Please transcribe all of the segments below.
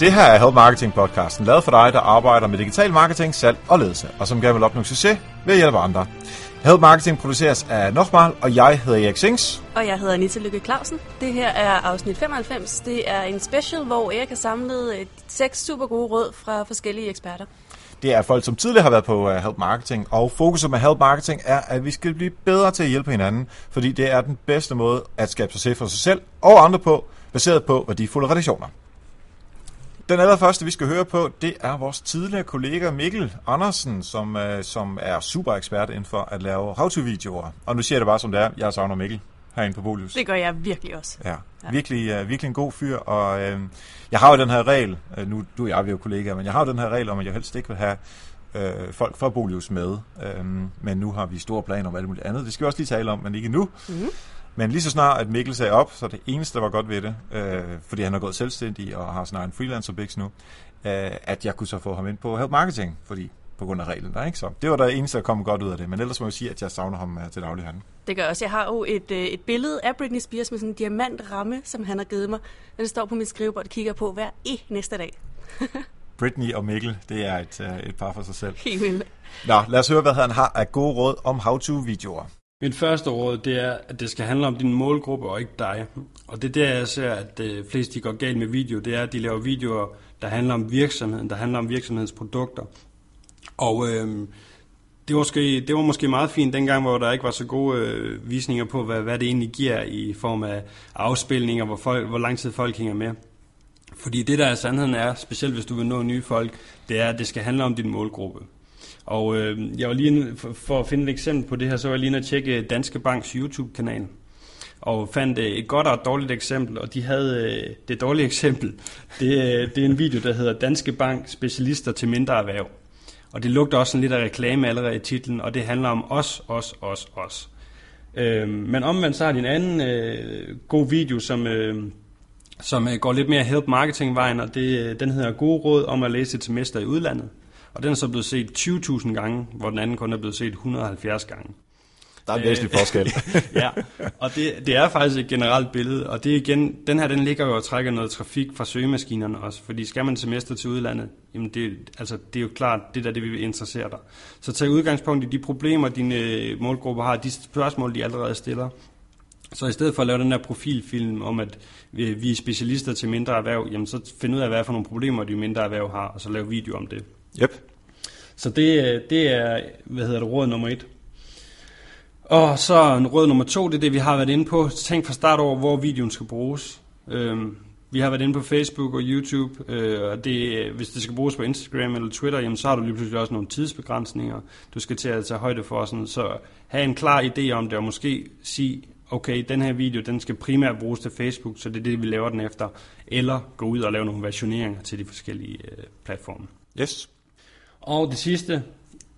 Det her er Help Marketing podcasten, lavet for dig, der arbejder med digital marketing, salg og ledelse, og som gerne vil opnå succes ved at hjælpe andre. Help Marketing produceres af Nochmal, og jeg hedder Erik Sings. Og jeg hedder Anita Lykke Clausen. Det her er afsnit 95. Det er en special, hvor Erik har samlet et seks super gode råd fra forskellige eksperter. Det er folk, som tidligere har været på uh, Help Marketing, og fokuset med Help Marketing er, at vi skal blive bedre til at hjælpe hinanden, fordi det er den bedste måde at skabe succes for sig selv og andre på, baseret på værdifulde relationer. Den allerførste, vi skal høre på, det er vores tidligere kollega Mikkel Andersen, som, uh, som er super ekspert inden for at lave how-to-videoer. Og nu siger jeg det bare som det er, jeg savner Mikkel herinde på Bolius. Det gør jeg virkelig også. Ja, ja. Virkelig, uh, virkelig en god fyr, og uh, jeg har jo den her regel, uh, nu du og jeg er jo kollegaer, men jeg har jo den her regel om, at jeg helst ikke vil have uh, folk fra Bolius med, uh, men nu har vi store planer om alt muligt andet. Det skal vi også lige tale om, men ikke nu. Mm-hmm. Men lige så snart, at Mikkel sagde op, så det eneste, der var godt ved det, øh, fordi han har gået selvstændig og har sådan en freelancer bigs nu, øh, at jeg kunne så få ham ind på Help Marketing, fordi på grund af reglen der, ikke? Så det var det eneste, der kom godt ud af det. Men ellers må jeg sige, at jeg savner ham uh, til daglig han. Det gør også. Jeg har jo et, øh, et billede af Britney Spears med sådan en diamantramme, som han har givet mig. Den står på mit skrivebord og kigger på hver e næste dag. Britney og Mikkel, det er et, uh, et par for sig selv. Helt vildt. Nå, lad os høre, hvad han har af gode råd om how-to-videoer. Mit første råd, det er, at det skal handle om din målgruppe og ikke dig. Og det er der, jeg ser, at øh, de fleste de går galt med video. Det er, at de laver videoer, der handler om virksomheden, der handler om virksomhedens produkter. Og øh, det, var måske, det var måske meget fint dengang, hvor der ikke var så gode øh, visninger på, hvad, hvad det egentlig giver i form af afspilninger, hvor, folk, hvor lang tid folk hænger med. Fordi det, der er sandheden er, specielt hvis du vil nå nye folk, det er, at det skal handle om din målgruppe. Og øh, jeg var lige for, for at finde et eksempel på det her, så var jeg lige inde at tjekke øh, Danske Banks YouTube-kanal. Og fandt øh, et godt og et dårligt eksempel, og de havde øh, det dårlige eksempel. Det, øh, det er en video, der hedder Danske Bank specialister til mindre erhverv. Og det lugter også sådan lidt af reklame allerede i titlen, og det handler om os, os, os, os. Øh, men omvendt så har de en anden øh, god video, som, øh, som øh, går lidt mere help marketing vejen, og det, øh, den hedder Gode råd om at læse et semester i udlandet. Og den er så blevet set 20.000 gange, hvor den anden kun er blevet set 170 gange. Der er en væsentlig forskel. ja, og det, det er faktisk et generelt billede, og det er igen, den her den ligger jo og trækker noget trafik fra søgemaskinerne også, fordi skal man semester til udlandet, jamen det, altså, det er jo klart det der, det vil interessere dig. Så tag udgangspunkt i de problemer, dine målgrupper har, de spørgsmål, de allerede stiller, så i stedet for at lave den der profilfilm om, at vi er specialister til mindre erhverv, jamen så find ud af, hvad for nogle problemer de mindre erhverv har, og så lave video om det. Yep. Så det, det er, hvad hedder det, råd nummer et. Og så en råd nummer to, det er det, vi har været inde på. Tænk fra start over, hvor videoen skal bruges. Øhm, vi har været inde på Facebook og YouTube, øh, og det, hvis det skal bruges på Instagram eller Twitter, jamen, så har du lige pludselig også nogle tidsbegrænsninger, du skal til at tage højde for. Sådan, så have en klar idé om det, og måske sige, okay, den her video, den skal primært bruges til Facebook, så det er det, vi laver den efter. Eller gå ud og lave nogle versioneringer til de forskellige øh, platforme. Yes. Og det sidste,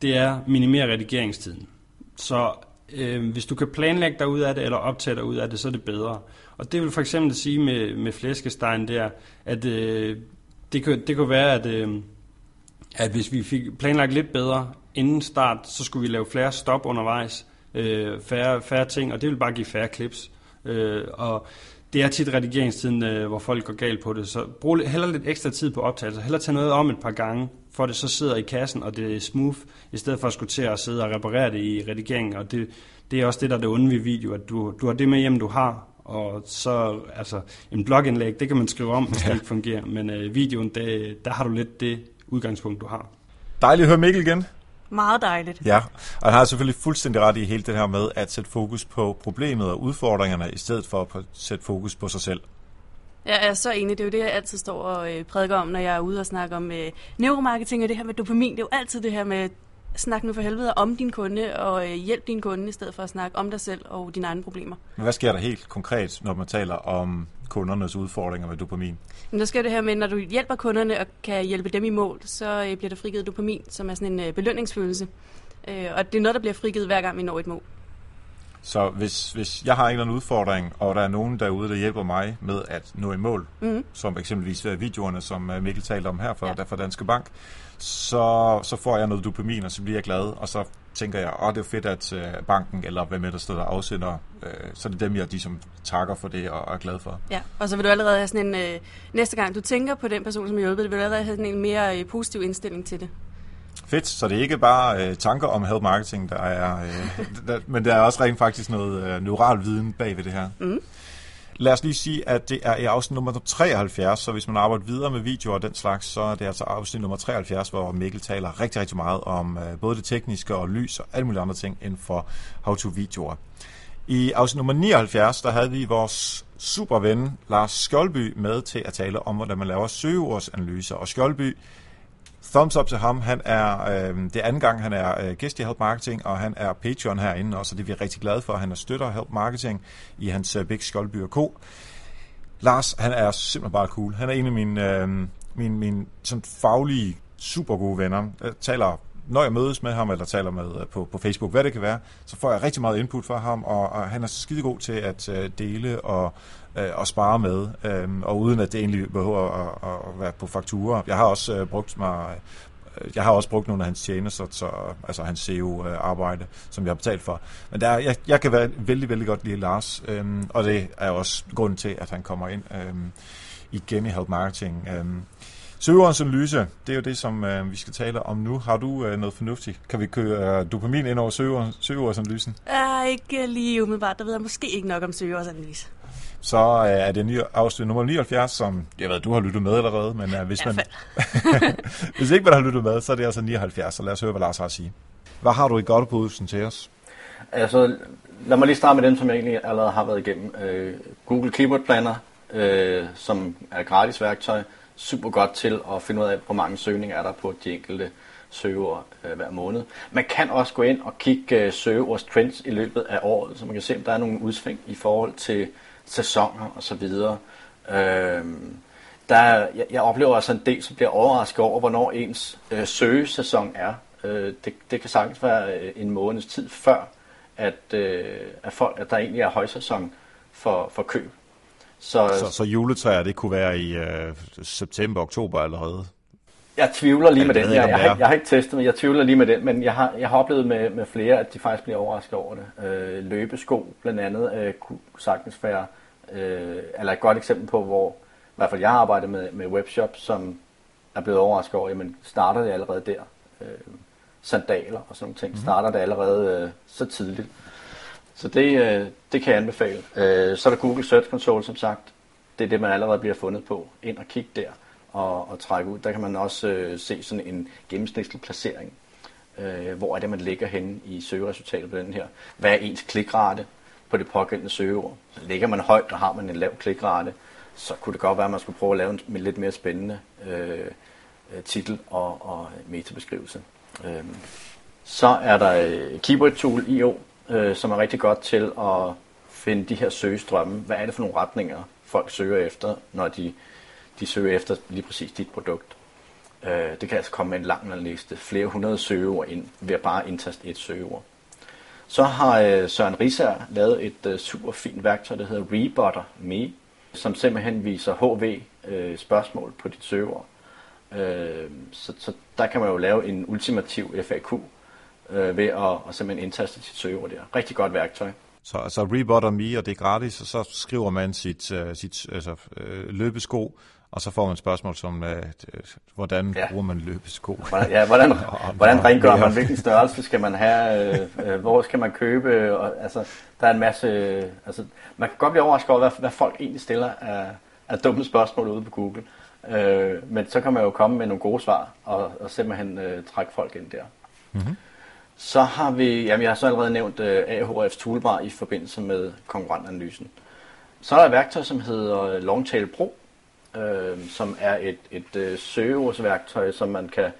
det er minimere redigeringstiden. Så øh, hvis du kan planlægge dig ud af det, eller optage dig ud af det, så er det bedre. Og det vil for eksempel sige med, med flæskestegen der, at øh, det, kan, det kunne være, at, øh, at hvis vi fik planlagt lidt bedre inden start, så skulle vi lave flere stop undervejs, øh, færre, færre ting, og det vil bare give færre klips. Øh, og det er tit redigeringstiden, øh, hvor folk går galt på det, så brug heller lidt ekstra tid på optagelse, heller tage noget om et par gange, for det så sidder i kassen, og det er smooth, i stedet for at skulle til at sidde og reparere det i redigeringen, og det, det er også det, der er det onde ved video, at du, du har det med hjem, du har, og så, altså, en blogindlæg, det kan man skrive om, hvis det ikke fungerer, men øh, videoen, det, der har du lidt det udgangspunkt, du har. Dejligt at høre Mikkel igen. Meget dejligt. Ja, og han har selvfølgelig fuldstændig ret i hele det her med at sætte fokus på problemet og udfordringerne, i stedet for at sætte fokus på sig selv. Jeg er så enig. Det er jo det, jeg altid står og øh, prædiker om, når jeg er ude og snakker om øh, neuromarketing og det her med dopamin. Det er jo altid det her med snak nu for helvede om din kunde og øh, hjælp din kunde, i stedet for at snakke om dig selv og dine egne problemer. Hvad sker der helt konkret, når man taler om kundernes udfordringer med dopamin? Men der sker det her med, når du hjælper kunderne og kan hjælpe dem i mål, så øh, bliver der frigivet dopamin, som er sådan en øh, belønningsfølelse. Og det er noget, der bliver frigivet hver gang vi når et mål. Så hvis, hvis jeg har en eller anden udfordring, og der er nogen derude, der hjælper mig med at nå i mål, mm. som eksempelvis videoerne, som Mikkel talte om her fra, ja. fra Danske Bank, så, så får jeg noget dopamin, og så bliver jeg glad, og så tænker jeg, åh, det er fedt, at øh, banken, eller hvem er der står der afsender, øh, så det er dem, jeg ligesom takker for det og er glad for. Ja, og så vil du allerede have sådan en, øh, næste gang du tænker på den person, som har hjulpet, vil du allerede have sådan en mere øh, positiv indstilling til det. Fedt, så det er ikke bare øh, tanker om help marketing, der er, øh, der, men der er også rent faktisk noget øh, neural viden bag ved det her. Mm. Lad os lige sige, at det er i afsnit nummer 73, så hvis man arbejder videre med videoer og den slags, så er det altså afsnit nummer 73, hvor Mikkel taler rigtig, rigtig meget om øh, både det tekniske og lys og alle mulige andre ting inden for how-to-videoer. I afsnit nummer 79, der havde vi vores superven Lars Skjoldby med til at tale om, hvordan man laver søgeordsanalyser. Og Skjoldby, thumbs up til ham. Han er, øh, det er anden gang, han er øh, gæst i Help Marketing, og han er Patreon herinde også, og det er vi rigtig glade for. Han er støtter Help Marketing i hans øh, Big Skoldby K. Co. Lars, han er simpelthen bare cool. Han er en af mine, øh, mine, mine sådan faglige, super gode venner. Jeg taler når jeg mødes med ham, eller taler med øh, på, på Facebook, hvad det kan være, så får jeg rigtig meget input fra ham, og, og han er skidegod til at øh, dele og, øh, og spare med, um, og uden at det egentlig behøver at, at være på fakturer. Jeg har også brugt mig jeg har også brugt nogle af hans tjenester, så, altså hans SEO-arbejde, som jeg har betalt for. Men der, jeg, jeg kan være vældig, vældig godt lide Lars, øhm, og det er også grunden til, at han kommer ind øhm, i i Help Marketing. Øhm, Søgeordsanalyse, det er jo det, som øh, vi skal tale om nu. Har du øh, noget fornuftigt? Kan vi køre øh, dopamin ind over søgeord, søgeordsanalysen? Ja, ikke lige umiddelbart. Der ved jeg måske ikke nok om søgeordsanalyse. Så øh, er det ny, afsnit nummer 79, som jeg ved, du har lyttet med allerede, men øh, hvis, man, hvis ikke man har lyttet med, så er det altså 79, så lad os høre, hvad Lars har at sige. Hvad har du i godt på til os? Altså, lad mig lige starte med den, som jeg egentlig allerede har været igennem. Øh, Google Keyword Planner, øh, som er gratis værktøj, super godt til at finde ud af, hvor mange søgninger er der på de enkelte søgeord øh, hver måned. Man kan også gå ind og kigge øh, søgeords trends i løbet af året, så man kan se, om der er nogle udsving i forhold til sæsoner osv. Øh, der, jeg, jeg oplever altså en del, som bliver overrasket over, hvornår ens øh, søgesæson er. Øh, det, det kan sagtens være øh, en måneds tid før, at, øh, at, folk, at der egentlig er højsæson for, for køb. Så, så, så juletræer, det kunne være i øh, september, oktober allerede? Jeg tvivler lige med den. Jeg, jeg, har, jeg har ikke testet, men jeg tvivler lige med den. Men jeg har, jeg har oplevet med, med flere, at de faktisk bliver overrasket over det. Øh, løbesko blandt andet øh, kunne sagtens være øh, eller et godt eksempel på, hvor i hvert fald jeg har arbejdet med, med webshop, som er blevet overrasket over, jamen starter det allerede der? Øh, sandaler og sådan nogle ting. Mm. Starter det allerede øh, så tidligt? Så det, øh, det kan jeg anbefale. Øh, så er der Google Search Console, som sagt. Det er det, man allerede bliver fundet på. Ind og kig der og, og trække ud. Der kan man også øh, se sådan en gennemsnitlig placering. Øh, hvor er det, man ligger henne i søgeresultatet på den her? Hvad er ens klikrate på det pågældende søgeord? Så ligger man højt, og har man en lav klikrate, så kunne det godt være, at man skulle prøve at lave en lidt mere spændende øh, øh, titel og, og metabeskrivelse. Øh, så er der Keyword Tool IO, øh, som er rigtig godt til at finde de her søgestrømme. Hvad er det for nogle retninger, folk søger efter, når de, de søger efter lige præcis dit produkt? Øh, det kan altså komme med en lang liste, flere hundrede søgeord ind, ved at bare indtaste et søgeord. Så har øh, Søren Risser lavet et øh, super fint værktøj, der hedder Rebutter Me, som simpelthen viser HV øh, spørgsmål på dit søgeord. Øh, så, så der kan man jo lave en ultimativ FAQ øh, ved at, at simpelthen indtaste sit søgeord der. Rigtig godt værktøj. Så altså Rebotter Me, og det er gratis, og så skriver man sit, uh, sit altså, uh, løbesko, og så får man spørgsmål som, uh, hvordan ja. bruger man løbesko? Hvordan, ja, hvordan, hvordan rengør man, hvilken størrelse skal man have, uh, uh, hvor skal man købe, og, altså, der er en masse, uh, altså, man kan godt blive overrasket over, hvad, hvad folk egentlig stiller af, af dumme spørgsmål ude på Google. Uh, men så kan man jo komme med nogle gode svar, og, og simpelthen uh, trække folk ind der. Mm-hmm. Så har vi, jamen jeg har så allerede nævnt øh, uh, Ahrefs toolbar i forbindelse med konkurrentanalysen. Så er der et værktøj, som hedder Longtail Pro, øh, som er et, et øh, søgeordsværktøj, som man kan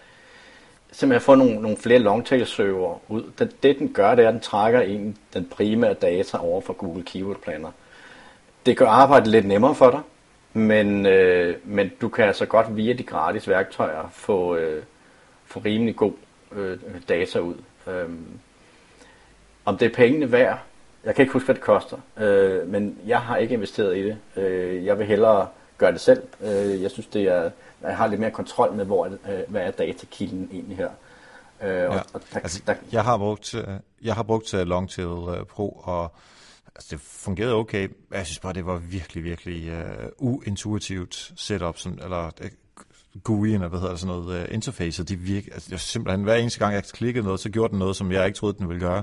simpelthen få nogle, nogle flere longtail-søger ud. Det, det den gør, det er, at den trækker en den primære data over for Google Keyword Planner. Det gør arbejdet lidt nemmere for dig, men, øh, men du kan altså godt via de gratis værktøjer få, øh, få rimelig god øh, data ud. Øh, om det er pengene værd, jeg kan ikke huske, hvad det koster, øh, men jeg har ikke investeret i det. Øh, jeg vil hellere gøre det selv. Øh, jeg synes, det er, jeg har lidt mere kontrol med, hvor, øh, hvad er datakilden egentlig her. Øh, ja. og, og der, altså, der, jeg har brugt, øh, jeg har brugt uh, Longtail uh, Pro, og altså, det fungerede okay. Jeg synes bare, det var virkelig, virkelig uh, uintuitivt setup, sådan, eller GUI, eller hvad hedder det, sådan noget uh, interface, de virke, altså, jeg simpelthen, hver eneste gang, jeg klikkede noget, så gjorde den noget, som jeg ikke troede, den ville gøre.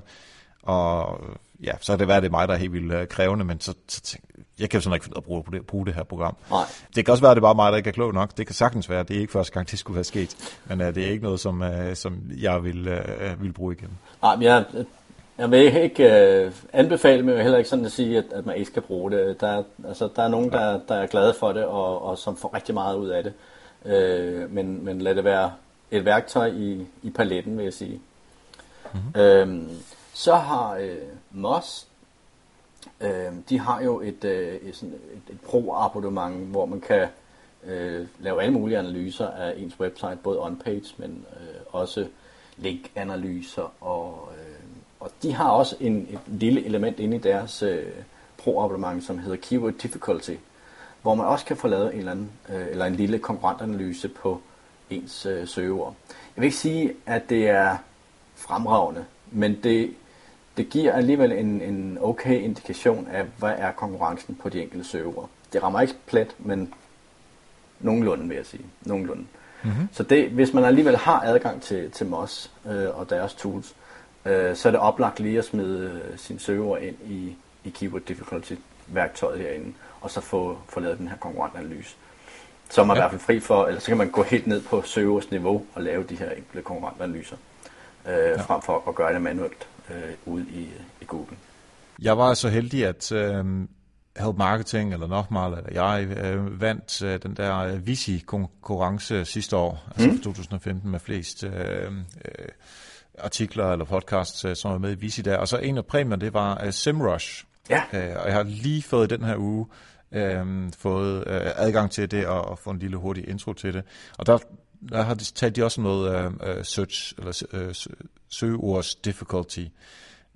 Og ja, så er det været, det er mig, der er helt vildt uh, krævende, men så, så tænkte jeg kan jo sådan ikke finde at bruge det, bruge det her program. Nej. Det kan også være, at det er bare mig, der ikke er klog nok. Det kan sagtens være. Det er ikke første gang, det skulle være sket. Men uh, det er ikke noget, som, uh, som jeg vil, uh, vil bruge igen. Nej, men jeg, jeg vil ikke uh, anbefale mig heller ikke sådan at sige, at, at man ikke skal bruge det. Der, altså, der er nogen, der, der er glade for det, og, og som får rigtig meget ud af det. Uh, men, men lad det være et værktøj i, i paletten, vil jeg sige. Mm-hmm. Uh, så har uh, Moss Øh, de har jo et, øh, et, sådan et, et pro-abonnement, hvor man kan øh, lave alle mulige analyser af ens website, både on-page, men øh, også link-analyser. Og, øh, og de har også en, et lille element inde i deres øh, pro-abonnement, som hedder Keyword Difficulty, hvor man også kan få lavet en, eller, anden, øh, eller en lille konkurrentanalyse på ens øh, søgeord. Jeg vil ikke sige, at det er fremragende, men det det giver alligevel en, en okay indikation af, hvad er konkurrencen på de enkelte server. Det rammer ikke plet, men nogenlunde vil jeg sige. Nogenlunde. Mm-hmm. Så det, hvis man alligevel har adgang til, til MOS øh, og deres tools, øh, så er det oplagt lige at smide øh, sin server ind i, i Keyword Difficulty værktøjet herinde, og så få, få lavet den her konkurrentanalyse. Så er man ja. i hvert fald fri for, eller så kan man gå helt ned på servers niveau og lave de her enkelte konkurrentanalyser, øh, ja. frem for at gøre det manuelt øh, ude i, i Google. Jeg var så heldig, at øh, Help Marketing, eller Nochmal, eller jeg, øh, vandt øh, den der øh, Visi-konkurrence sidste år, altså mm. 2015, med flest øh, øh, artikler eller podcasts, øh, som var med i Visi der. Og så en af præmierne, det var øh, SEMrush. Ja. Øh, og jeg har lige fået den her uge øh, fået øh, adgang til det og, og få en lille hurtig intro til det. Og der, der har de, talt de også noget øh, øh search, eller øh, søgeords difficulty.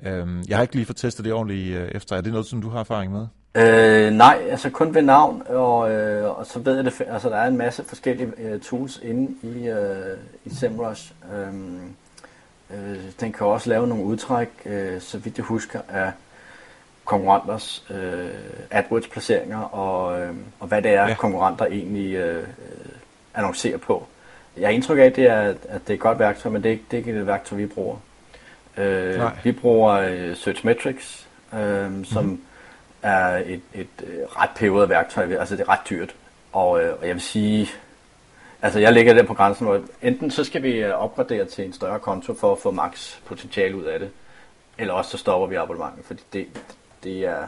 Øh, jeg har ikke lige fået testet det ordentligt øh, efter. Er det noget, som du har erfaring med? Øh, nej, altså kun ved navn, og, øh, og så ved jeg det, altså der er en masse forskellige øh, tools inde i, øh, i SEMrush. Øh, øh, den kan også lave nogle udtræk, øh, så vidt jeg husker, af konkurrenters øh, AdWords-placeringer, og, øh, og hvad det er, ja. konkurrenter egentlig øh, annoncerer på. Jeg har indtryk af, at det er, at det er et godt værktøj, men det er, ikke, det er ikke et værktøj, vi bruger. Øh, vi bruger uh, Searchmetrics, øh, som mm-hmm. er et, et, øh, ret peberet værktøj, altså det er ret dyrt. Og, øh, og jeg vil sige, altså jeg ligger der på grænsen, hvor enten så skal vi opgradere til en større konto for at få max potentiale ud af det, eller også så stopper vi abonnementet, fordi det, det, er,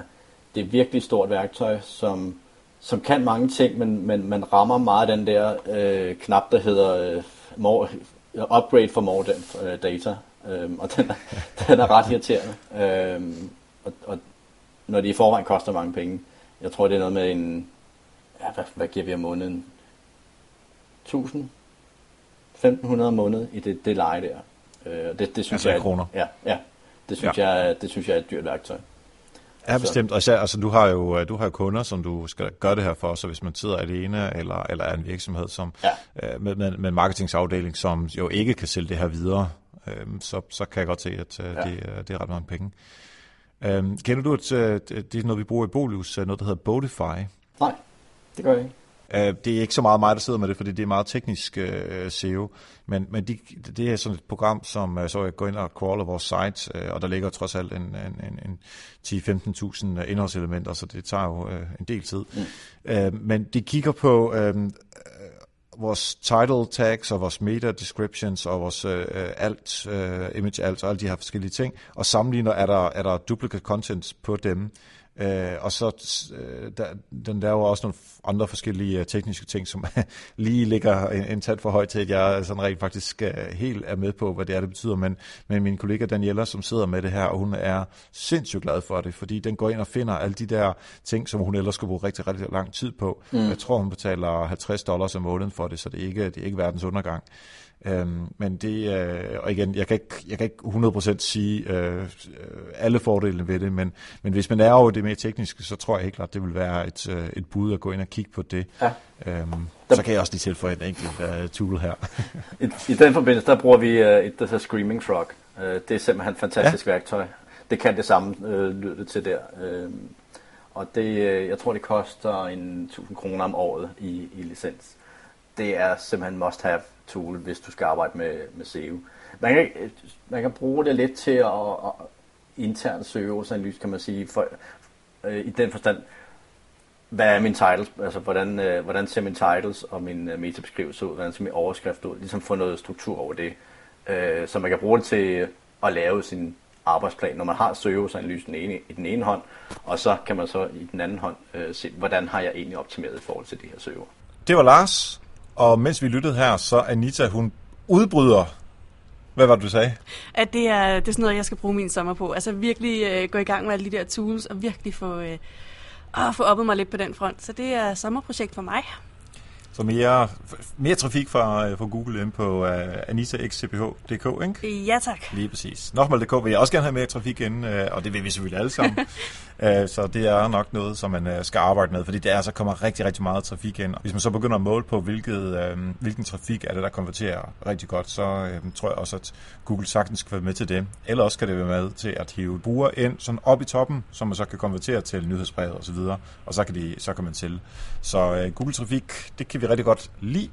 det er virkelig et stort værktøj, som som kan mange ting, men, men man rammer meget den der øh, knap, der hedder øh, more, upgrade for more øh, data, øhm, og den er, den er ret irriterende. Øhm, og, og når det i forvejen koster mange penge, jeg tror det er noget med en, ja, hvad, hvad giver vi om måneden? 1000? 1500 om måned i det, det leje der. Øh, det, det synes altså jeg, kroner? Ja, ja. Det synes, ja. jeg, det synes jeg er et dyrt værktøj. Ja, bestemt. Og især, altså, du har jo øh, du har jo kunder, som du skal gøre det her for, så hvis man sidder alene, eller, eller er en virksomhed som, ja. øh, med, med, med en marketingsafdeling, som jo ikke kan sælge det her videre, øh, så, så kan jeg godt se, at øh, ja. det, det er ret mange penge. Øh, kender du, at øh, det er noget, vi bruger i Bolius, noget, der hedder Bodify? Nej, det gør jeg ikke. Øh, det er ikke så meget mig, der sidder med det, fordi det er meget teknisk uh, SEO, men, men de, det er sådan et program, som uh, så jeg går ind og crawler vores site, uh, og der ligger trods alt en, en, en, en 10-15.000 indholdselementer, så det tager jo en del tid. Mm. Men de kigger på uh, vores title tags og vores meta descriptions og vores uh, alt, uh, image alt og alle de her forskellige ting, og sammenligner, er der, er der duplicate content på dem, Øh, og så øh, der, den laver også nogle andre forskellige uh, tekniske ting, som lige ligger en, en tand for højt til, at jeg sådan rent faktisk uh, helt er med på, hvad det er, det betyder. Men, men min kollega Daniela, som sidder med det her, og hun er sindssygt glad for det, fordi den går ind og finder alle de der ting, som hun ellers skulle bruge rigtig, rigtig lang tid på. Mm. Jeg tror, hun betaler 50 dollars om måneden for det, så det er ikke, det er ikke verdens undergang. Øhm, men det, øh, og igen, jeg kan ikke, jeg kan ikke 100% sige øh, alle fordelene ved det, men, men hvis man er over det mere tekniske, så tror jeg helt klart, det vil være et, øh, et bud at gå ind og kigge på det. Ja. Øhm, så kan jeg også lige tilføje en enkelt uh, tool her. I, I den forbindelse, der bruger vi uh, et, der hedder Screaming Frog. Uh, det er simpelthen et fantastisk ja. værktøj. Det kan det samme, lyder det til der. Uh, og det, jeg tror, det koster en 1000 kroner om året i, i licens. Det er simpelthen must have tool, hvis du skal arbejde med, med SEO. Man kan, man kan bruge det lidt til at, at intern søgeordsanalyse, kan man sige, for, øh, i den forstand, hvad er min titles, altså hvordan, øh, hvordan ser min titles og min øh, metabeskrivelse ud, hvordan ser min overskrift ud, ligesom få noget struktur over det, øh, så man kan bruge det til at lave sin arbejdsplan, når man har søgeordsanalysen i den ene hånd, og så kan man så i den anden hånd øh, se, hvordan har jeg egentlig optimeret i forhold til de her søger. Det var Lars, og mens vi lyttede her, så Anita, hun udbryder hvad var det, du sagde? At det er, det er sådan noget, jeg skal bruge min sommer på. Altså virkelig øh, gå i gang med alle de der tools, og virkelig få, øh, åh, få oppet mig lidt på den front. Så det er sommerprojekt for mig. Så mere, mere trafik fra, øh, fra Google ind på uh, anitaxcph.dk, ikke? Ja, tak. Lige præcis. Nokmal.dk vil jeg også gerne have mere trafik ind, uh, og det vil vi selvfølgelig alle sammen. Øh, så det er nok noget, som man øh, skal arbejde med, fordi der er, altså så kommer rigtig, rigtig meget trafik ind. Hvis man så begynder at måle på, hvilket, øh, hvilken trafik er det, der konverterer rigtig godt, så øh, tror jeg også, at Google sagtens skal være med til det. Eller også kan det være med til at hive brugere ind sådan op i toppen, som man så kan konvertere til nyhedsbrevet osv., og, og så kan, de, så kan man til. Så Google-trafik, det kan vi rigtig godt lide.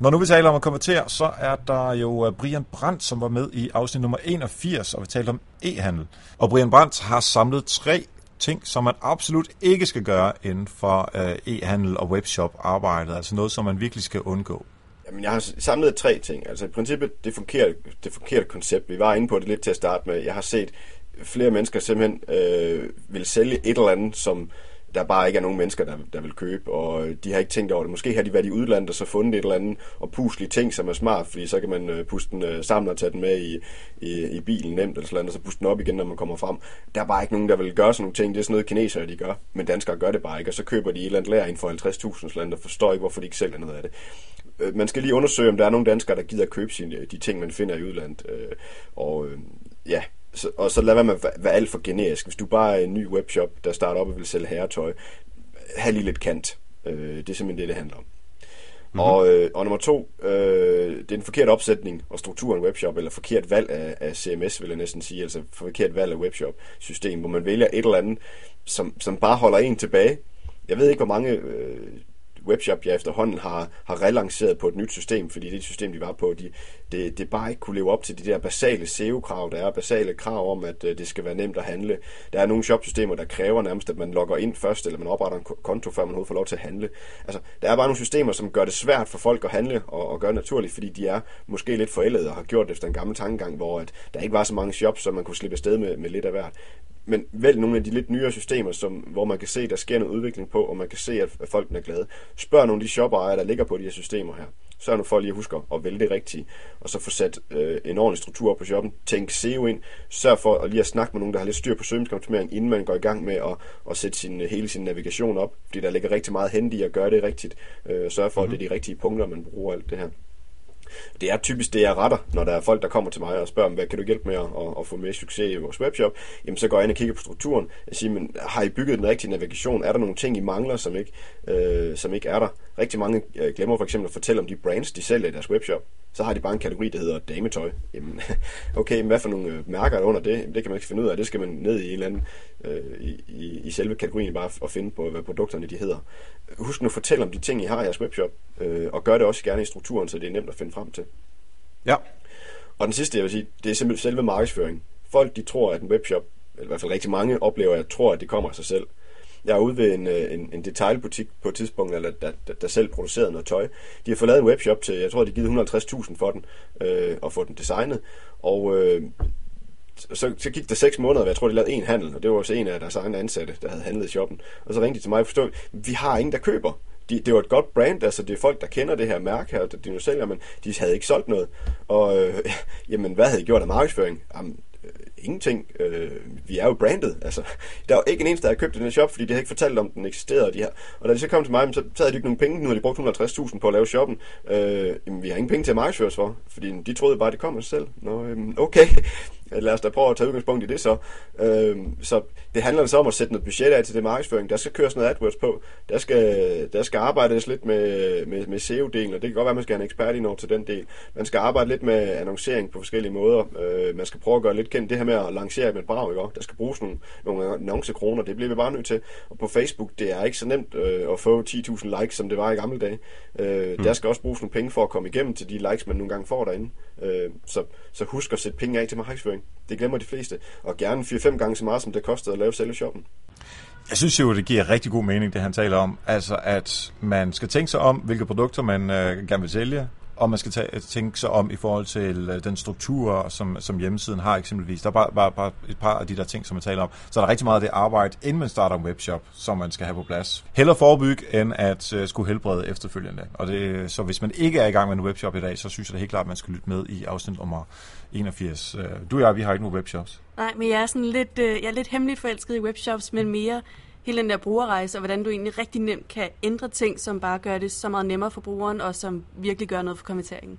Når nu vi taler om at konvertere, så er der jo øh, Brian Brandt, som var med i afsnit nummer 81, og vi talte om e-handel. Og Brian Brandt har samlet tre ting, som man absolut ikke skal gøre inden for øh, e-handel og webshop-arbejdet, altså noget, som man virkelig skal undgå. Jamen, jeg har samlet tre ting. Altså i princippet, det forkerte, det forkerte koncept. Vi var inde på det lidt til at starte med. Jeg har set flere mennesker simpelthen øh, vil sælge et eller andet, som der bare ikke er nogen mennesker, der, der vil købe, og øh, de har ikke tænkt over det. Måske har de været i udlandet og så fundet et eller andet og puslige ting, som er smart, fordi så kan man øh, puste den øh, sammen og tage den med i, i, i bilen nemt, eller sådan, og så puste den op igen, når man kommer frem. Der er bare ikke nogen, der vil gøre sådan nogle ting. Det er sådan noget, kinesere de gør, men danskere gør det bare ikke, og så køber de et eller andet lær ind for 50.000 lande, og forstår ikke, hvorfor de ikke sælger noget af det man skal lige undersøge, om der er nogle danskere, der gider at købe sine, de ting, man finder i udlandet. og ja, så, og så lad være med at være alt for generisk. Hvis du bare er en ny webshop, der starter op og vil sælge herretøj, have lige lidt kant. Øh, det er simpelthen det, det handler om. Mm-hmm. Og, øh, og nummer to, øh, det er en forkert opsætning og struktur af en webshop, eller forkert valg af, af CMS, vil jeg næsten sige, altså forkert valg af webshop-system, hvor man vælger et eller andet, som, som bare holder en tilbage. Jeg ved ikke, hvor mange øh, webshop, jeg efterhånden har, har relanceret på et nyt system, fordi det system, de var på, de, det, det bare ikke kunne leve op til de der basale SEO-krav, der er basale krav om, at øh, det skal være nemt at handle. Der er nogle shopsystemer, der kræver nærmest, at man logger ind først, eller man opretter en konto, før man overhovedet får lov til at handle. Altså, der er bare nogle systemer, som gør det svært for folk at handle og, og gøre naturligt, fordi de er måske lidt forældede og har gjort det efter en gammel tankegang, hvor at der ikke var så mange shops, så man kunne slippe afsted med, med lidt af hvert men vælg nogle af de lidt nyere systemer, som, hvor man kan se, der sker noget udvikling på, og man kan se, at, at folk er glade. Spørg nogle af de shopejere, der ligger på de her systemer her. Sørg nu for lige at huske at vælge det rigtige, og så få sat øh, en ordentlig struktur på shoppen. Tænk SEO ind. Sørg for at lige at snakke med nogen, der har lidt styr på søgningsoptimering, inden man går i gang med at, at sætte sin, hele sin navigation op, fordi der ligger rigtig meget hen i at gøre det rigtigt. Øh, sørg for, mm-hmm. at det er de rigtige punkter, man bruger alt det her. Det er typisk det, jeg retter, når der er folk, der kommer til mig og spørger, hvad kan du hjælpe med at, at, få mere succes i vores webshop? Jamen, så går jeg ind og kigger på strukturen og siger, men har I bygget den rigtige navigation? Er der nogle ting, I mangler, som ikke, øh, som ikke er der? Rigtig mange øh, glemmer for eksempel at fortælle om de brands, de sælger i deres webshop. Så har de bare en kategori, der hedder dametøj. Jamen, okay, men hvad for nogle øh, mærker er der under det? Det kan man ikke finde ud af. Det skal man ned i en eller anden, øh, i, i, i selve kategorien bare og finde på, hvad produkterne de hedder. Husk nu at fortælle om de ting, I har i jeres webshop, øh, og gør det også gerne i strukturen, så det er nemt at finde frem til. Ja. Og den sidste, jeg vil sige, det er simpelthen selve markedsføring. Folk, de tror, at en webshop, eller i hvert fald rigtig mange, oplever, at tror, at det kommer af sig selv. Jeg er ude ved en, øh, en, en detailbutik på et tidspunkt, eller der, der, der selv producerede noget tøj. De har fået lavet en webshop til, jeg tror, de givet 150.000 for den, øh, og få den designet. Og øh, så, så gik der seks måneder, og jeg tror, de lavede en handel, og det var også en af deres egne ansatte, der havde handlet i shoppen. Og så ringte de til mig og forstod, vi har ingen, der køber. De, det var et godt brand, altså det er folk, der kender det her mærke her, de nu sælger, men de havde ikke solgt noget. Og øh, jamen, hvad havde de gjort af markedsføring? Jamen, øh, ingenting. Øh, vi er jo branded. Altså, der er jo ikke en eneste, der har købt den her shop, fordi de har ikke fortalt om, den eksisterede. De her. Og da de så kom til mig, så, så havde de ikke nogen penge. Nu har de brugt 150.000 på at lave shoppen. Øh, jamen, vi har ingen penge til at markedsføre for, fordi de troede bare, at det kom af sig selv. Nå, øh, okay. Lad os da prøve at tage udgangspunkt i det så. Øhm, så det handler så om at sætte noget budget af til det markedsføring. Der skal køres noget AdWords på. Der skal, der skal arbejdes lidt med, med, med SEO-delen, og det kan godt være, at man skal have en ekspert ind over til den del. Man skal arbejde lidt med annoncering på forskellige måder. Øh, man skal prøve at gøre lidt kendt det her med at lancere med et brag, ikke? Der skal bruges nogle, nogle annoncekroner, det bliver vi bare nødt til. Og på Facebook, det er ikke så nemt øh, at få 10.000 likes, som det var i gamle dage. Øh, mm. Der skal også bruges nogle penge for at komme igennem til de likes, man nogle gange får derinde. Øh, så, så husk at sætte penge af til markedsføring. Det glemmer de fleste. Og gerne 4-5 gange så meget, som det kostede at lave selve shoppen. Jeg synes jo, det giver rigtig god mening, det han taler om. Altså, at man skal tænke sig om, hvilke produkter man øh, gerne vil sælge og man skal tage, tænke sig om i forhold til øh, den struktur, som, som hjemmesiden har eksempelvis. Der er bare, bare, bare et par af de der ting, som man taler om. Så der er rigtig meget af det arbejde, inden man starter en webshop, som man skal have på plads. Heller forebygge, end at uh, skulle helbrede efterfølgende. Og det, så hvis man ikke er i gang med en webshop i dag, så synes jeg det helt klart, at man skal lytte med i afsnit nummer 81. Øh, du og jeg, vi har ikke nogen webshops. Nej, men jeg er sådan lidt, jeg er lidt hemmeligt forelsket i webshops, men mere hele den der brugerrejse, og hvordan du egentlig rigtig nemt kan ændre ting, som bare gør det så meget nemmere for brugeren, og som virkelig gør noget for kommenteringen.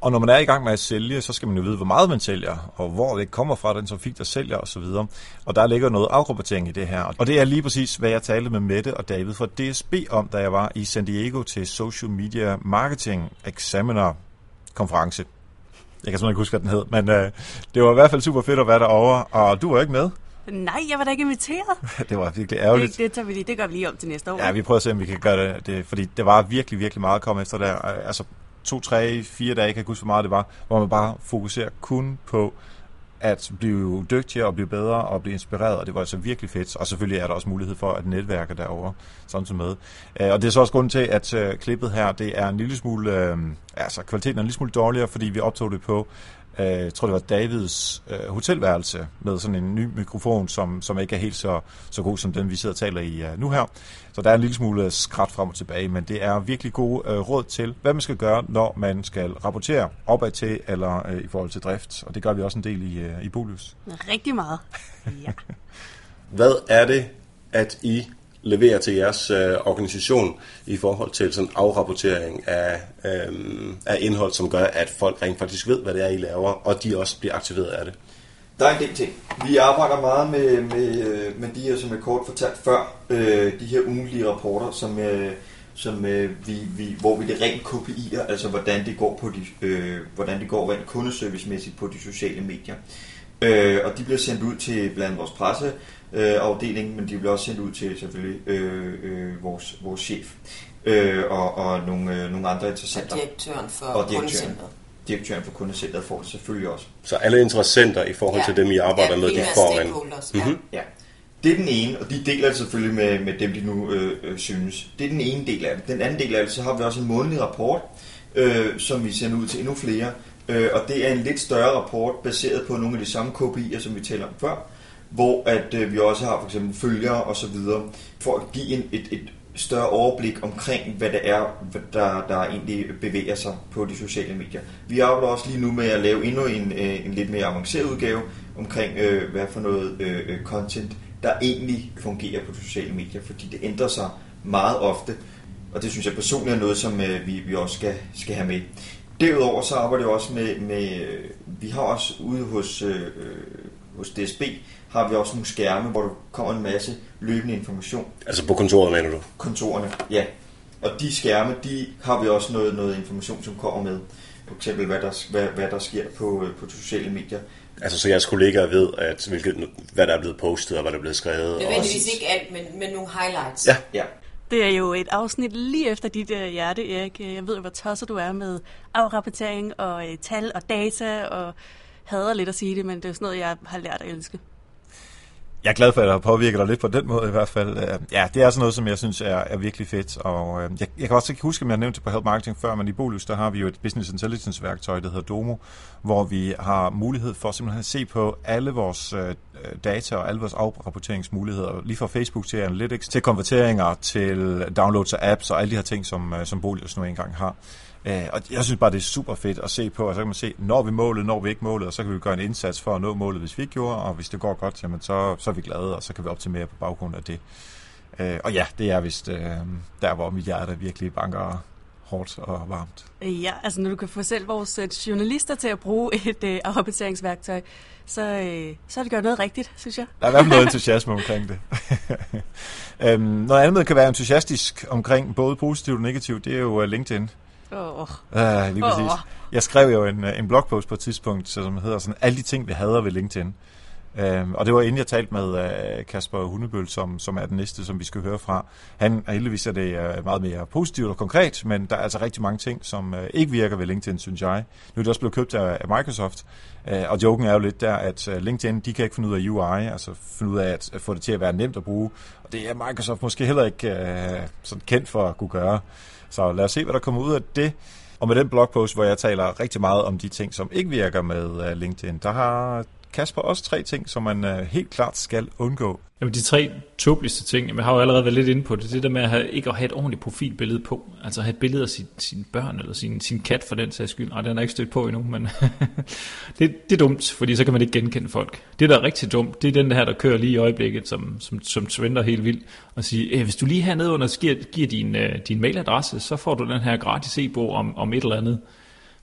Og når man er i gang med at sælge, så skal man jo vide, hvor meget man sælger, og hvor det kommer fra, den trafik, der sælger osv. Og der ligger noget afrapportering i det her. Og det er lige præcis, hvad jeg talte med Mette og David fra DSB om, da jeg var i San Diego til Social Media Marketing Examiner konference. Jeg kan simpelthen ikke huske, hvad den hed, men øh, det var i hvert fald super fedt at være derovre, og du var ikke med. Nej, jeg var da ikke inviteret. det var virkelig ærgerligt. Det, det, tager vi lige, det gør vi lige om til næste år. Ja, vi prøver at se, om vi kan gøre det, det fordi det var virkelig, virkelig meget at komme efter der. Altså to, tre, fire dage, jeg kan ikke huske, hvor meget det var, hvor man bare fokuserer kun på at blive dygtigere og blive bedre og blive inspireret, og det var altså virkelig fedt. Og selvfølgelig er der også mulighed for at netværke derover sådan som med. Øh, og det er så også grunden til, at øh, klippet her, det er en lille smule, øh, altså kvaliteten er en lille smule dårligere, fordi vi optog det på øh, jeg tror det var Davids øh, hotelværelse med sådan en ny mikrofon, som, som ikke er helt så, så god som den, vi sidder og taler i uh, nu her. Så der er en lille smule skræt frem og tilbage, men det er virkelig gode øh, råd til, hvad man skal gøre, når man skal rapportere opad til eller øh, i forhold til drift. Og det gør vi også en del i, øh, i Bolus. Rigtig meget. Ja. hvad er det, at I leverer til jeres øh, organisation i forhold til sådan afrapportering af, øh, af indhold, som gør, at folk rent faktisk ved, hvad det er, I laver, og de også bliver aktiveret af det? Der er en del ting. Vi arbejder meget med, med, øh, med de her, som jeg kort fortalt før, øh, de her ugentlige rapporter, som, øh, som øh, vi, vi, hvor vi det rent KPI'er, altså hvordan det går på de, øh, hvordan det går rent kundeservicemæssigt på de sociale medier. Øh, og de bliver sendt ud til blandt vores presse, øh, afdeling, men de bliver også sendt ud til selvfølgelig øh, øh, vores, vores chef øh, og, og nogle, øh, nogle andre interessenter. Og direktøren for og direktøren, direktøren for kundecenteret får det selvfølgelig også. Så alle interessenter i forhold ja. til dem, I arbejder ja, med, de får en... Mm-hmm. Ja. Det er den ene, og de deler det selvfølgelig med, med dem, de nu øh, øh, synes. Det er den ene del af det. Den anden del af det, så har vi også en månedlig rapport, øh, som vi sender ud til endnu flere. Øh, og det er en lidt større rapport, baseret på nogle af de samme KPI'er, som vi taler om før hvor at øh, vi også har for eksempel følgere og så videre, for at give en, et, et større overblik omkring, hvad det er, der, der egentlig bevæger sig på de sociale medier. Vi arbejder også lige nu med at lave endnu en, øh, en lidt mere avanceret udgave omkring, øh, hvad for noget øh, øh, content, der egentlig fungerer på de sociale medier, fordi det ændrer sig meget ofte, og det synes jeg personligt er noget, som øh, vi, vi også skal, skal have med. Derudover så arbejder jeg også med, med øh, vi har også ude hos, øh, øh hos DSB, har vi også nogle skærme, hvor der kommer en masse løbende information. Altså på kontoret, mener du? Kontorerne, ja. Og de skærme, de har vi også noget, noget information, som kommer med. For eksempel, hvad der, hvad, hvad der sker på, øh, på sociale medier. Altså, så jeres kollegaer ved, at, hvilket, hvad der er blevet postet, og hvad der er blevet skrevet? Nødvendigvis ikke alt, men, men nogle highlights. Ja, ja. Det er jo et afsnit lige efter dit uh, hjerte, Erik. Jeg ved jo, hvor tosset du er med afrapportering og uh, tal og data, og hader lidt at sige det, men det er sådan noget, jeg har lært at elske. Jeg er glad for, at det har påvirket dig lidt på den måde i hvert fald. Øh, ja, det er sådan noget, som jeg synes er, er virkelig fedt. Og øh, jeg, jeg kan også ikke huske, om jeg nævnte det på Help Marketing før, men i Bolus, der har vi jo et Business Intelligence værktøj, der hedder Domo, hvor vi har mulighed for simpelthen at se på alle vores øh, data og alle vores afrapporteringsmuligheder, lige fra Facebook til Analytics, til konverteringer, til downloads af apps og alle de her ting, som, som Bolus nu engang har. Øh, og jeg synes bare, det er super fedt at se på, og så kan man se, når vi målet, når vi ikke målet, og så kan vi gøre en indsats for at nå målet, hvis vi ikke gjorde, og hvis det går godt, jamen så, så er vi glade, og så kan vi optimere på baggrund af det. Øh, og ja, det er vist øh, der, hvor mit hjerte virkelig banker hårdt og varmt. Ja, altså når du kan få selv vores øh, journalister til at bruge et øh, afrapporteringsværktøj, så, øh, så har det gjort noget rigtigt, synes jeg. Der er i hvert fald noget entusiasme omkring det. øhm, noget andet, man kan være entusiastisk omkring, både positivt og negativt, det er jo uh, LinkedIn. Oh. Uh, lige præcis. Oh. Jeg skrev jo en, øh, en blogpost på et tidspunkt, som hedder sådan, alle de ting, vi hader ved LinkedIn. Øhm, og det var inden jeg talte med øh, Kasper Hundebøl, som, som er den næste, som vi skal høre fra. Han er heldigvis er det øh, meget mere positivt og konkret, men der er altså rigtig mange ting, som øh, ikke virker ved LinkedIn, synes jeg. Nu er det også blevet købt af, af Microsoft, og joken er jo lidt der, at LinkedIn, de kan ikke finde ud af UI, altså finde ud af at, at få det til at være nemt at bruge. Og det er Microsoft måske heller ikke uh, sådan kendt for at kunne gøre. Så lad os se, hvad der kommer ud af det. Og med den blogpost, hvor jeg taler rigtig meget om de ting, som ikke virker med LinkedIn, der har Kasper, også tre ting, som man øh, helt klart skal undgå. Jamen de tre tåbeligste ting, jeg har jo allerede været lidt inde på det, det der med at have, ikke at have et ordentligt profilbillede på, altså have et billede af sin, sine børn eller sin, sin kat for den sags skyld. Nej, den er ikke stødt på endnu, men det, det er dumt, fordi så kan man ikke genkende folk. Det der er rigtig dumt, det er den her, der kører lige i øjeblikket, som, som, som trender helt vildt, og siger, eh, hvis du lige hernede under giver, giver din, øh, din mailadresse, så får du den her gratis e-bog om, om et eller andet.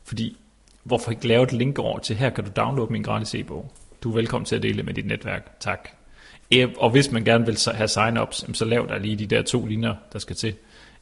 Fordi hvorfor ikke lave et link over til, her kan du downloade min gratis e-bog. Du er velkommen til at dele med dit netværk. Tak. E, og hvis man gerne vil have sign-ups, så lav der lige de der to linjer, der skal til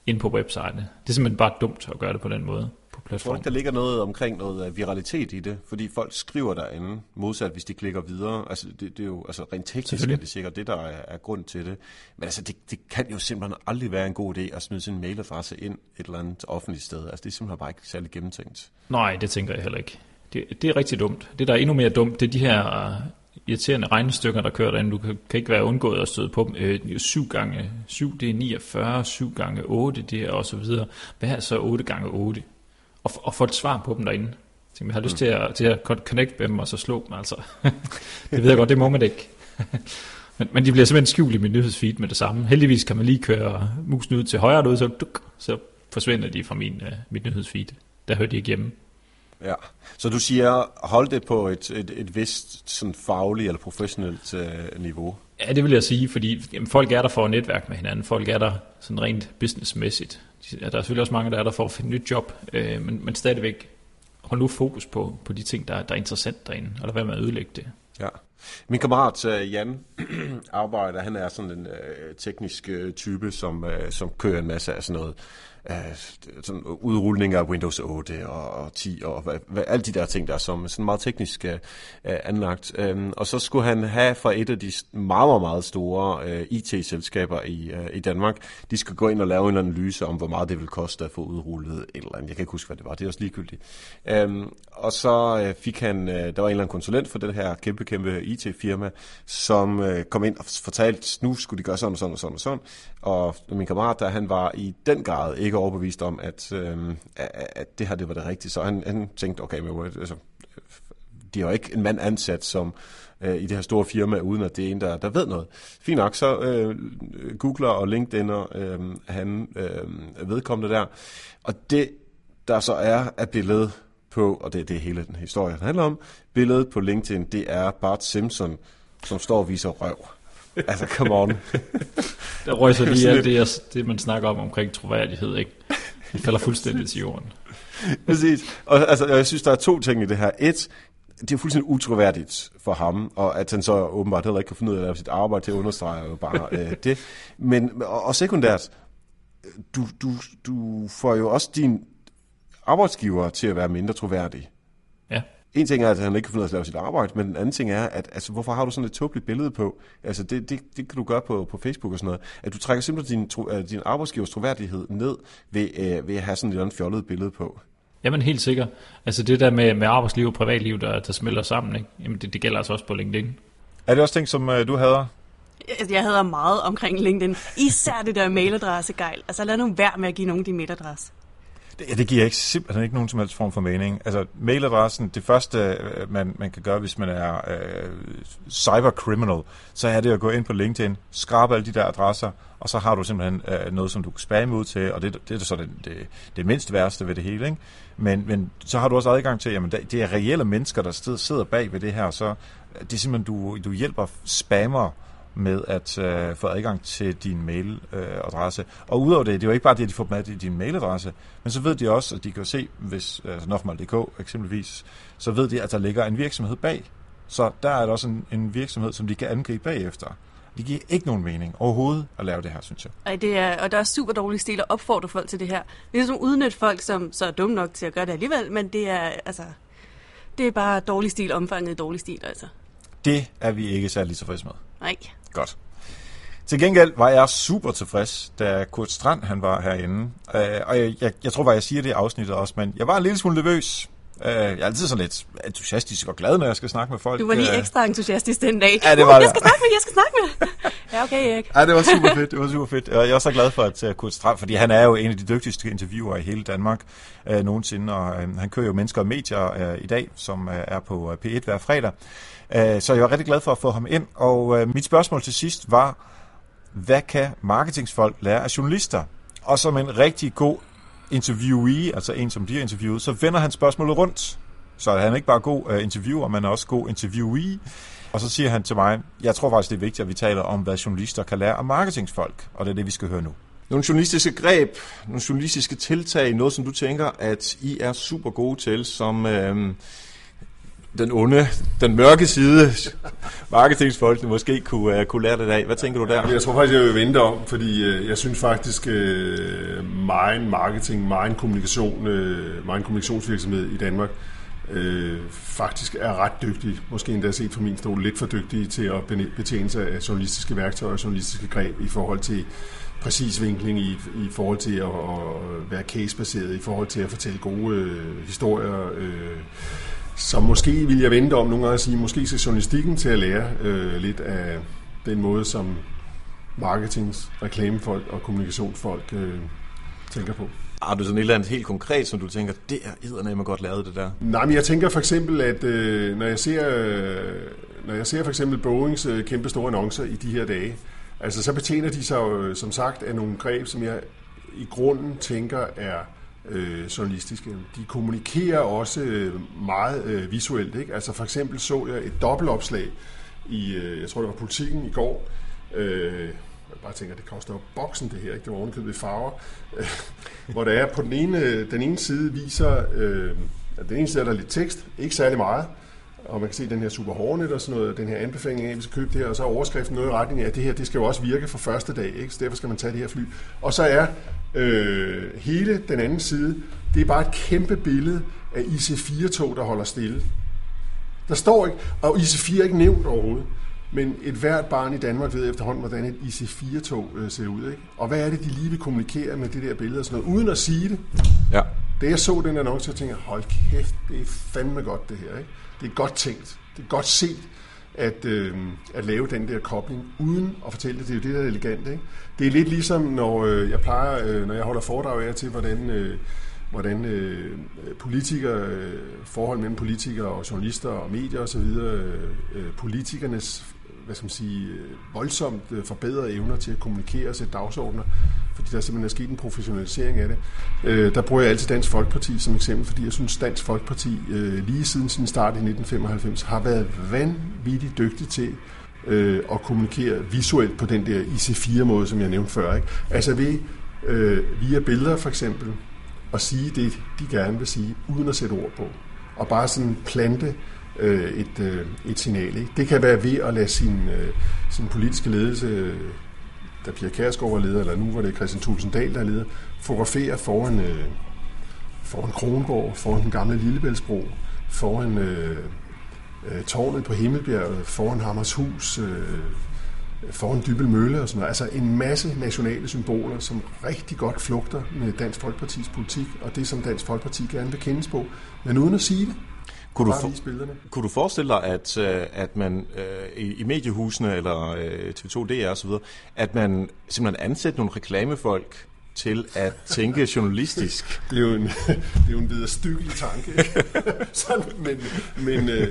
ind på websiden. Det er simpelthen bare dumt at gøre det på den måde platformen. Jeg tror der ligger noget omkring noget øh, viralitet i det, fordi folk skriver derinde, modsat hvis de klikker videre. Altså det, det er jo altså rent teknisk er det sikkert det, der er, er grund til det. Men altså det, det kan jo simpelthen aldrig være en god idé at smide sin mailadresse ind et eller andet offentligt sted. Altså det er simpelthen bare ikke særlig gennemtænkt. Nej, det tænker jeg heller ikke. Det, det er rigtig dumt. Det, der er endnu mere dumt, det er de her uh, irriterende regnestykker, der kører derinde. Du kan, kan ikke være undgået at støde på dem. Øh, 7 gange 7, det er 49, 7 gange 8, det er og så videre. Hvad er så 8 gange 8? Og, og få et svar på dem derinde. Jeg, jeg har lyst mm. til at, til at connect med dem og så slå dem, altså. det ved jeg godt, det må man ikke. men, men de bliver simpelthen skjult i min nyhedsfeed med det samme. Heldigvis kan man lige køre musen ud til højre ud, så, duk, så forsvinder de fra min, uh, mit nyhedsfeed. Der hører de ikke hjemme. Ja, så du siger, hold det på et, et, et vist sådan fagligt eller professionelt øh, niveau? Ja, det vil jeg sige, fordi jamen, folk er der for at netværke med hinanden. Folk er der sådan rent businessmæssigt. Der er selvfølgelig også mange, der er der for at finde nyt job, øh, men, men stadigvæk hold nu fokus på, på de ting, der, der er interessant derinde, og lad være med at ødelægge det. Ja. Min kammerat øh, Jan arbejder, han er sådan en øh, teknisk øh, type, som, øh, som kører en masse af sådan noget sådan udrulning af Windows 8 og, og 10 og hvad, hvad, alle de der ting der, som sådan meget teknisk øh, øh, anlagt. Øhm, og så skulle han have fra et af de meget, meget, meget store øh, IT-selskaber i, øh, i Danmark, de skal gå ind og lave en analyse om, hvor meget det vil koste at få udrullet et eller andet. Jeg kan ikke huske, hvad det var. Det er også ligegyldigt. Øhm, og så øh, fik han, øh, der var en eller anden konsulent for det her kæmpe, kæmpe IT-firma, som øh, kom ind og fortalte, nu skulle de gøre sådan og sådan og sådan og sådan. Og min kammerat der, han var i den grad ikke overbevist om, at, øh, at det her det var det rigtige. Så han, han tænkte, okay, men, altså, de har jo ikke en mand ansat som øh, i det her store firma, uden at det er en, der, der ved noget. Fint nok, så øh, googler og LinkedIn'er øh, han øh, vedkommende der. Og det, der så er af billedet på, og det, det er hele den historie, den handler om, billedet på LinkedIn, det er Bart Simpson, som står og viser røv. Altså, come on. der røg så lige alt det, det, man snakker om omkring troværdighed, ikke? Det falder fuldstændig til jorden. Præcis. Og altså, jeg synes, der er to ting i det her. Et, det er fuldstændig utroværdigt for ham, og at han så åbenbart heller ikke kan finde ud af at lave sit arbejde til at understrege jo bare øh, det. Men, og, og sekundært, du, du, du får jo også din arbejdsgiver til at være mindre troværdig. En ting er, at han ikke kan finde ud af at lave sit arbejde, men den anden ting er, at altså, hvorfor har du sådan et tåbeligt billede på? Altså, det, det, det kan du gøre på, på Facebook og sådan noget. At du trækker simpelthen din, tro, din arbejdsgivers troværdighed ned ved, øh, ved at have sådan et eller andet fjollet billede på. Jamen helt sikkert. Altså det der med, med arbejdsliv og privatliv, der, der smelter sammen, ikke? Jamen det, det gælder altså også på LinkedIn. Er det også ting, som øh, du hader? Jeg, jeg hader meget omkring LinkedIn. Især det der mailadresse, Geil. Altså lad nu være med at give nogen din mailadresse. Det, ja, det giver ikke, simpelthen ikke nogen som helst form for mening. Altså, mailadressen, det første, øh, man, man kan gøre, hvis man er øh, cybercriminal, så er det at gå ind på LinkedIn, skrabe alle de der adresser, og så har du simpelthen øh, noget, som du kan spamme ud til, og det, det er så det, det, det mindst værste ved det hele. Ikke? Men, men så har du også adgang til, jamen det er reelle mennesker, der sidder bag ved det her, så øh, det er simpelthen, du, du hjælper spammer med at øh, få adgang til din mailadresse. Øh, og udover det, det er jo ikke bare det, at de får med i din mailadresse, men så ved de også, at de kan se, hvis altså Nofmal.dk eksempelvis, så ved de, at der ligger en virksomhed bag. Så der er der også en, en virksomhed, som de kan angribe bagefter. Det giver ikke nogen mening overhovedet at lave det her, synes jeg. Ej, det er, og der er super dårlig stil at opfordre folk til det her. Det er ligesom udnytte folk, som så er dumme nok til at gøre det alligevel, men det er, altså, det er bare dårlig stil, omfanget dårlig stil, altså. Det er vi ikke særlig tilfredse med. Nej. Godt. Til gengæld var jeg super tilfreds, da Kurt Strand han var herinde. Øh, og jeg, jeg, jeg tror, bare, jeg siger det i afsnittet også, men jeg var en lille smule nervøs. Øh, jeg er altid sådan lidt entusiastisk og glad, når jeg skal snakke med folk. Du var lige øh, ekstra entusiastisk den dag. Ja, det var uh, jeg skal snakke med, jeg skal snakke med. Ja, okay, Erik. Ja, det var super fedt, det var super fedt. Jeg er så glad for, at uh, Kurt Strand, fordi han er jo en af de dygtigste interviewer i hele Danmark uh, nogensinde, og uh, han kører jo Mennesker og Medier uh, i dag, som uh, er på uh, P1 hver fredag. Uh, så jeg var rigtig glad for at få ham ind, og mit spørgsmål til sidst var, hvad kan marketingsfolk lære af journalister? Og som en rigtig god interviewee, altså en, som bliver interviewet, så vender han spørgsmålet rundt. Så han er ikke bare god øh, interviewer, men også god interviewee. Og så siger han til mig, jeg tror faktisk, det er vigtigt, at vi taler om, hvad journalister kan lære af marketingsfolk. Og det er det, vi skal høre nu. Nogle journalistiske greb, nogle journalistiske tiltag, noget som du tænker, at I er super gode til, som øh, den onde, den mørke side, marketingsfolkene måske kunne, uh, kunne lære det af. Hvad tænker du der? Jeg tror faktisk, jeg vil vente om, fordi uh, jeg synes faktisk, uh, meget marketing, meget kommunikation, uh, meget kommunikationsvirksomhed i Danmark, uh, faktisk er ret dygtig, måske endda set fra min stol, lidt for dygtige til at betjene sig af journalistiske værktøjer og journalistiske greb i forhold til præcis vinkling i, i forhold til at, at være casebaseret, i forhold til at fortælle gode uh, historier, uh, så måske vil jeg vente om nogle gange at sige, måske skal journalistikken til at lære øh, lidt af den måde, som marketings, reklamefolk og kommunikationsfolk øh, tænker på. Har du sådan et eller andet helt konkret, som du tænker, det er eddernemmer godt lavet det der? Nej, men jeg tænker for eksempel, at øh, når jeg ser, øh, når jeg ser for eksempel Boeings øh, kæmpe store annoncer i de her dage, altså så betjener de sig øh, som sagt af nogle greb, som jeg i grunden tænker er øh, journalistiske. De kommunikerer også øh, meget øh, visuelt. Ikke? Altså for eksempel så jeg et dobbeltopslag i, øh, jeg tror det var politikken i går, øh, jeg bare tænker, det koster jo boksen det her, ikke? det var ovenkøbet i farver, øh, hvor der er på den ene, øh, den ene side viser, øh, den ene side er der lidt tekst, ikke særlig meget, og man kan se den her Super Hornet og sådan noget, den her anbefaling af, at vi skal købe det her, og så er overskriften noget i retning af, at det her, det skal jo også virke for første dag, ikke? så derfor skal man tage det her fly. Og så er øh, hele den anden side, det er bare et kæmpe billede af IC4-tog, der holder stille. Der står ikke, og IC4 er ikke nævnt overhovedet, men et hvert barn i Danmark ved efterhånden, hvordan et IC4-tog øh, ser ud. Ikke? Og hvad er det, de lige vil kommunikere med det der billede og sådan noget, uden at sige det. Ja. Da jeg så den annonce, jeg tænkte, hold kæft, det er fandme godt det her. Ikke? Det er godt tænkt. Det er godt set at, øh, at lave den der kobling, uden at fortælle det. Det er jo det, der er elegant. Ikke? Det er lidt ligesom, når øh, jeg plejer, øh, når jeg holder foredrag af til, hvordan, øh, hvordan øh, politikere, øh, forhold mellem politikere og journalister og medier osv., øh, øh, politikernes hvad skal man sige, øh, voldsomt øh, forbedrede evner til at kommunikere og sætte dagsordner, fordi der simpelthen er sket en professionalisering af det. Øh, der bruger jeg altid Dansk Folkeparti som eksempel, fordi jeg synes, Dansk Folkeparti øh, lige siden sin start i 1995 har været vanvittigt dygtig til øh, at kommunikere visuelt på den der IC4-måde, som jeg nævnte før. Ikke? Altså ved, øh, via billeder for eksempel, at sige det, de gerne vil sige, uden at sætte ord på. Og bare sådan plante øh, et, øh, et signal. Ikke? Det kan være ved at lade sin, øh, sin politiske ledelse, øh, da Pia Kærsgaard var leder, eller nu var det Christian Tulsendal, der er leder, fotograferer foran, øh, foran Kronborg, foran den gamle Lillebæltsbro, foran øh, øh, tårnet på Himmelbjerget, foran Hammershus, øh, foran Dybel Mølle og sådan noget. Altså en masse nationale symboler, som rigtig godt flugter med Dansk Folkepartis politik, og det som Dansk Folkeparti gerne vil kendes på, men uden at sige det. Kunne du, for, kunne du forestille dig, at, øh, at man øh, i, i mediehusene eller øh, TV2 DR osv., at man simpelthen ansætter nogle reklamefolk til at tænke journalistisk. Det er jo en, det er jo en vederstykkelig tanke. Ikke? Sådan, men men, øh,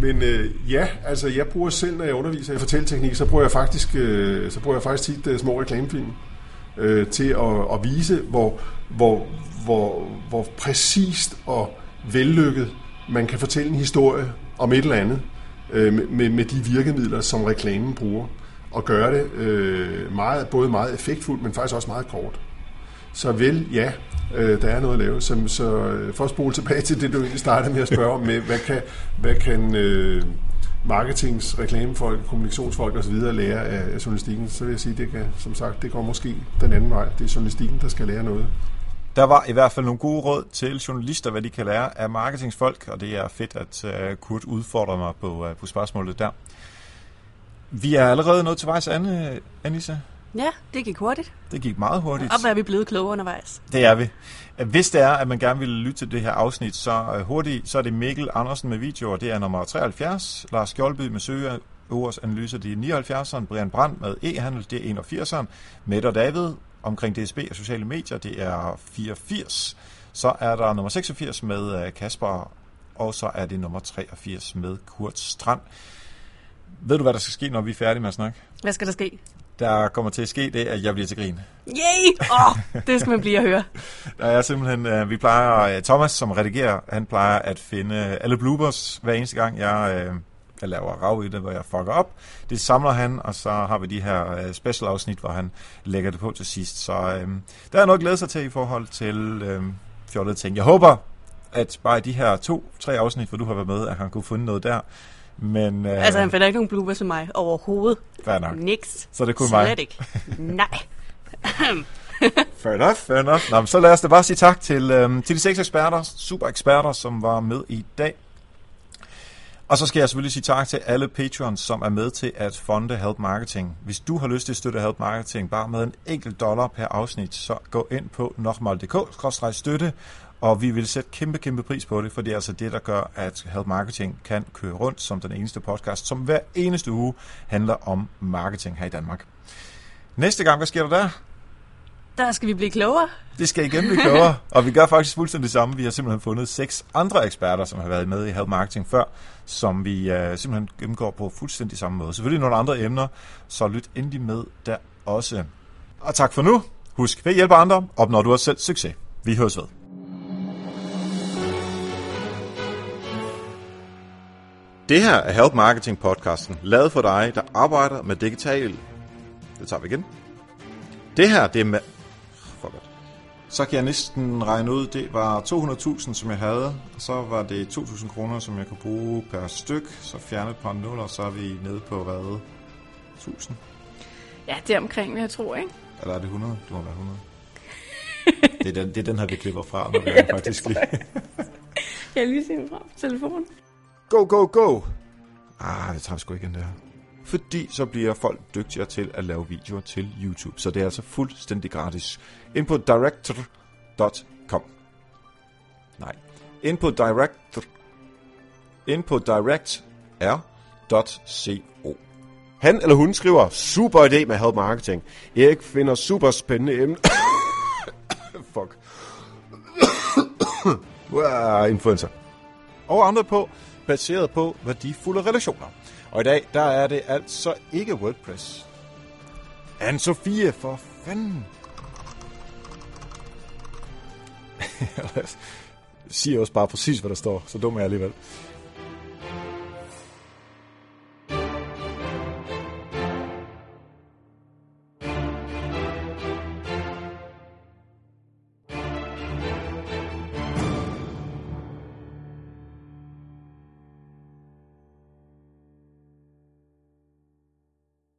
men øh, ja, altså jeg bruger selv, når jeg underviser i fortælleteknik, så bruger jeg faktisk, øh, så bruger jeg faktisk tit små reklamefilm øh, til at, at vise, hvor, hvor, hvor, hvor præcist og vellykket man kan fortælle en historie om et eller andet øh, med, med de virkemidler, som reklamen bruger, og gøre det øh, meget, både meget effektfuldt, men faktisk også meget kort. Så vel, ja, øh, der er noget at lave. Så, så øh, for at spole tilbage til det, du egentlig startede med at spørge om, med, hvad kan, hvad kan øh, marketings, reklamefolk, kommunikationsfolk osv. lære af, af journalistikken, så vil jeg sige, det kan, som sagt, det går måske den anden vej. Det er journalistikken, der skal lære noget. Der var i hvert fald nogle gode råd til journalister, hvad de kan lære af marketingsfolk, og det er fedt, at uh, Kurt udfordrer mig på, uh, på spørgsmålet der. Vi er allerede nået til vejs, Anne, Anissa. Ja, det gik hurtigt. Det gik meget hurtigt. Og er vi blevet klogere undervejs. Det er vi. Hvis det er, at man gerne vil lytte til det her afsnit, så uh, hurtigt, så er det Mikkel Andersen med videoer, det er nummer 73. Lars Skjoldby med søger, Øvers analyser, det er 79'eren. Brian Brandt med e-handel, det er 81'eren. Mette og David omkring DSB og sociale medier, det er 84. Så er der nummer 86 med Kasper, og så er det nummer 83 med Kurt Strand. Ved du, hvad der skal ske, når vi er færdige med at snakke? Hvad skal der ske? Der kommer til at ske det, at jeg bliver til grin. Yay! Oh, det skal man blive at høre. Der er simpelthen, vi plejer, Thomas som redigerer, han plejer at finde alle bloopers hver eneste gang, jeg jeg laver rav i det, hvor jeg fucker op. Det samler han, og så har vi de her special afsnit, hvor han lægger det på til sidst. Så øhm, der er noget at glæde sig til i forhold til øhm, fjollede ting. Jeg håber, at bare i de her to-tre afsnit, hvor du har været med, at han kunne finde noget der. Men, øh, altså, han finder ikke nogen bloopers til mig overhovedet. Fair nok. Niks. Så det kunne Slet mig. ikke. Nej. fair enough, fair enough. Nå, så lad os da bare sige tak til, øhm, til de seks eksperter, super eksperter, som var med i dag. Og så skal jeg selvfølgelig sige tak til alle patrons, som er med til at fonde Help Marketing. Hvis du har lyst til at støtte Help Marketing bare med en enkelt dollar per afsnit, så gå ind på nokmal.dk-støtte, og vi vil sætte kæmpe, kæmpe pris på det, for det er altså det, der gør, at Help Marketing kan køre rundt som den eneste podcast, som hver eneste uge handler om marketing her i Danmark. Næste gang, hvad sker der der? Der skal vi blive klogere. Det skal igen blive klogere, og vi gør faktisk fuldstændig det samme. Vi har simpelthen fundet seks andre eksperter, som har været med i Help Marketing før, som vi øh, simpelthen gennemgår på fuldstændig samme måde. Selvfølgelig nogle andre emner, så lyt endelig med der også. Og tak for nu. Husk, ved at hjælpe andre, opnår du også selv succes. Vi høres ved. Det her er Help Marketing podcasten, lavet for dig, der arbejder med digital... Det tager vi igen. Det her, det er med... Så kan jeg næsten regne ud, det var 200.000, som jeg havde, og så var det 2.000 kroner, som jeg kunne bruge per styk, så fjerne et par nuller, så er vi nede på hvad? 1000? Ja, det er omkring, jeg tror, ikke? Eller er det 100? Det må være 100. det, er den, det er den her, vi klipper fra, når vi er faktisk lige. jeg har lige set fra på telefonen. Go, go, go! Ah, det tager vi sgu ikke ind der. Fordi så bliver folk dygtigere til at lave videoer til YouTube. Så det er altså fuldstændig gratis. Ind på director.com. Nej. Ind på director. Ind på directr.co. Han eller hun skriver, super idé med help marketing. Erik finder super spændende emne. Fuck. wow, influencer. Og andre på, baseret på værdifulde relationer. Og i dag, der er det altså ikke WordPress. Anne-Sophie, for fanden. Jeg siger også bare præcis, hvad der står, så dum er jeg alligevel.